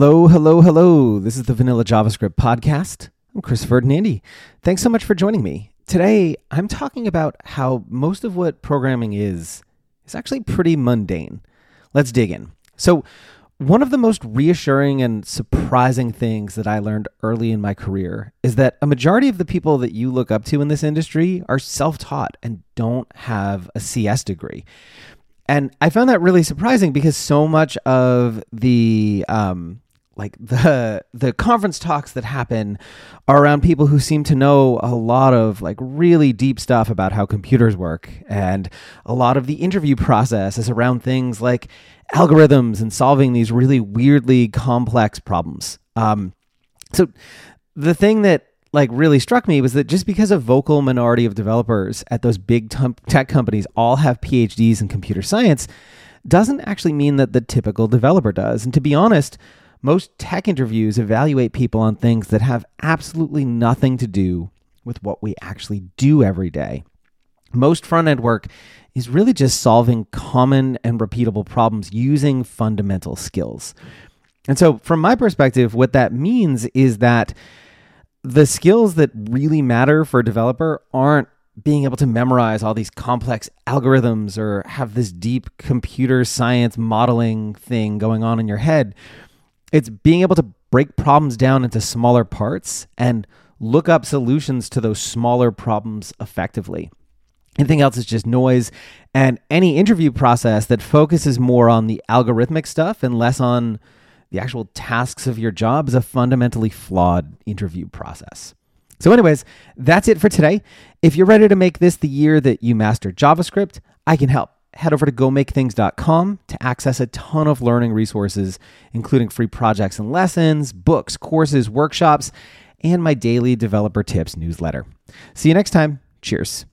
Hello, hello, hello. This is the Vanilla JavaScript Podcast. I'm Chris Ferdinandi. Thanks so much for joining me. Today, I'm talking about how most of what programming is is actually pretty mundane. Let's dig in. So, one of the most reassuring and surprising things that I learned early in my career is that a majority of the people that you look up to in this industry are self taught and don't have a CS degree. And I found that really surprising because so much of the um, like the the conference talks that happen are around people who seem to know a lot of like really deep stuff about how computers work and a lot of the interview process is around things like algorithms and solving these really weirdly complex problems um, so the thing that like really struck me was that just because a vocal minority of developers at those big tech companies all have PhDs in computer science doesn't actually mean that the typical developer does. And to be honest, most tech interviews evaluate people on things that have absolutely nothing to do with what we actually do every day. Most front end work is really just solving common and repeatable problems using fundamental skills. And so, from my perspective, what that means is that the skills that really matter for a developer aren't being able to memorize all these complex algorithms or have this deep computer science modeling thing going on in your head. It's being able to break problems down into smaller parts and look up solutions to those smaller problems effectively. Anything else is just noise. And any interview process that focuses more on the algorithmic stuff and less on the actual tasks of your job is a fundamentally flawed interview process. So, anyways, that's it for today. If you're ready to make this the year that you master JavaScript, I can help. Head over to gomakethings.com to access a ton of learning resources, including free projects and lessons, books, courses, workshops, and my daily developer tips newsletter. See you next time. Cheers.